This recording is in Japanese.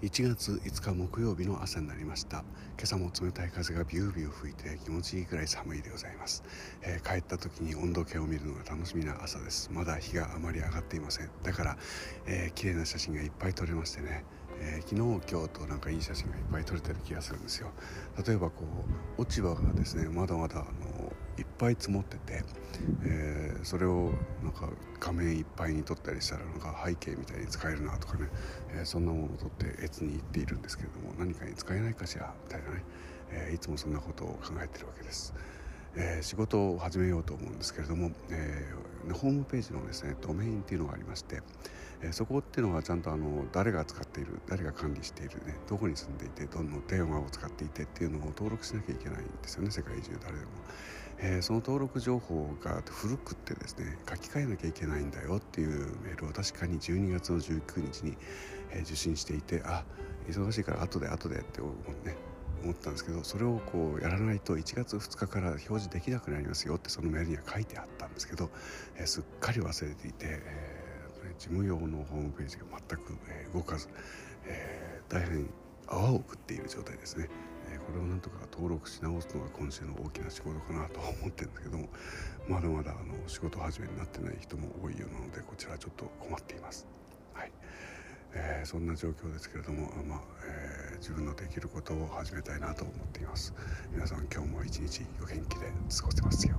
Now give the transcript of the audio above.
1月5日木曜日の朝になりました。今朝も冷たい風がビュービュー吹いて気持ちいいくらい寒いでございます、えー、帰った時に温度計を見るのが楽しみな朝です。まだ日があまり上がっていません。だから、えー、綺麗な写真がいっぱい撮れましてね。えー、昨日今日となんかいい写真がいっぱい撮れてる気がするんですよ。例えばこう落ち葉がですねまだまだあのいっぱい積もってて、えー、それをなんか画面いっぱいに撮ったりしたらなんか背景みたいに使えるなとかね、えー、そんなものを撮って越に行っているんですけれども何かに使えないかしらみたいなね、えいつもそんなことを考えてるわけです。えー、仕事を始めようと思うんですけれども、えー、ホームページのですねドメインっていうのがありまして、え、そこっていうのはちゃんとあの誰が使っている誰が管理しているねどこに住んでいてどの電話を使っていてっていうのを登録しなきゃいけないんですよね世界中誰でも、えー、その登録情報が古くってですね書き換えなきゃいけないんだよっていうメールを確かに12月の19日に、え、受信していてあ忙しいから後で後でって思うね思ったんですけどそれをこうやらないと1月2日から表示できなくなりますよってそのメールには書いてあったんですけど、えー、すっかり忘れていて、え、事務用のホームページが全く、え、動かず、えー、大変泡を食っている状態ですね、え、これをなんとか登録し直すのが今週の大きな仕事かなと思ってるんですけどもまだまだあの仕事始めになってない人も多いようなのでこちらちょっと困っています。はい。えー、そんな状況ですけれども、まあえー、自分のできることを始めたいなと思っています。皆さん今日も一日お元気で過ごせますよ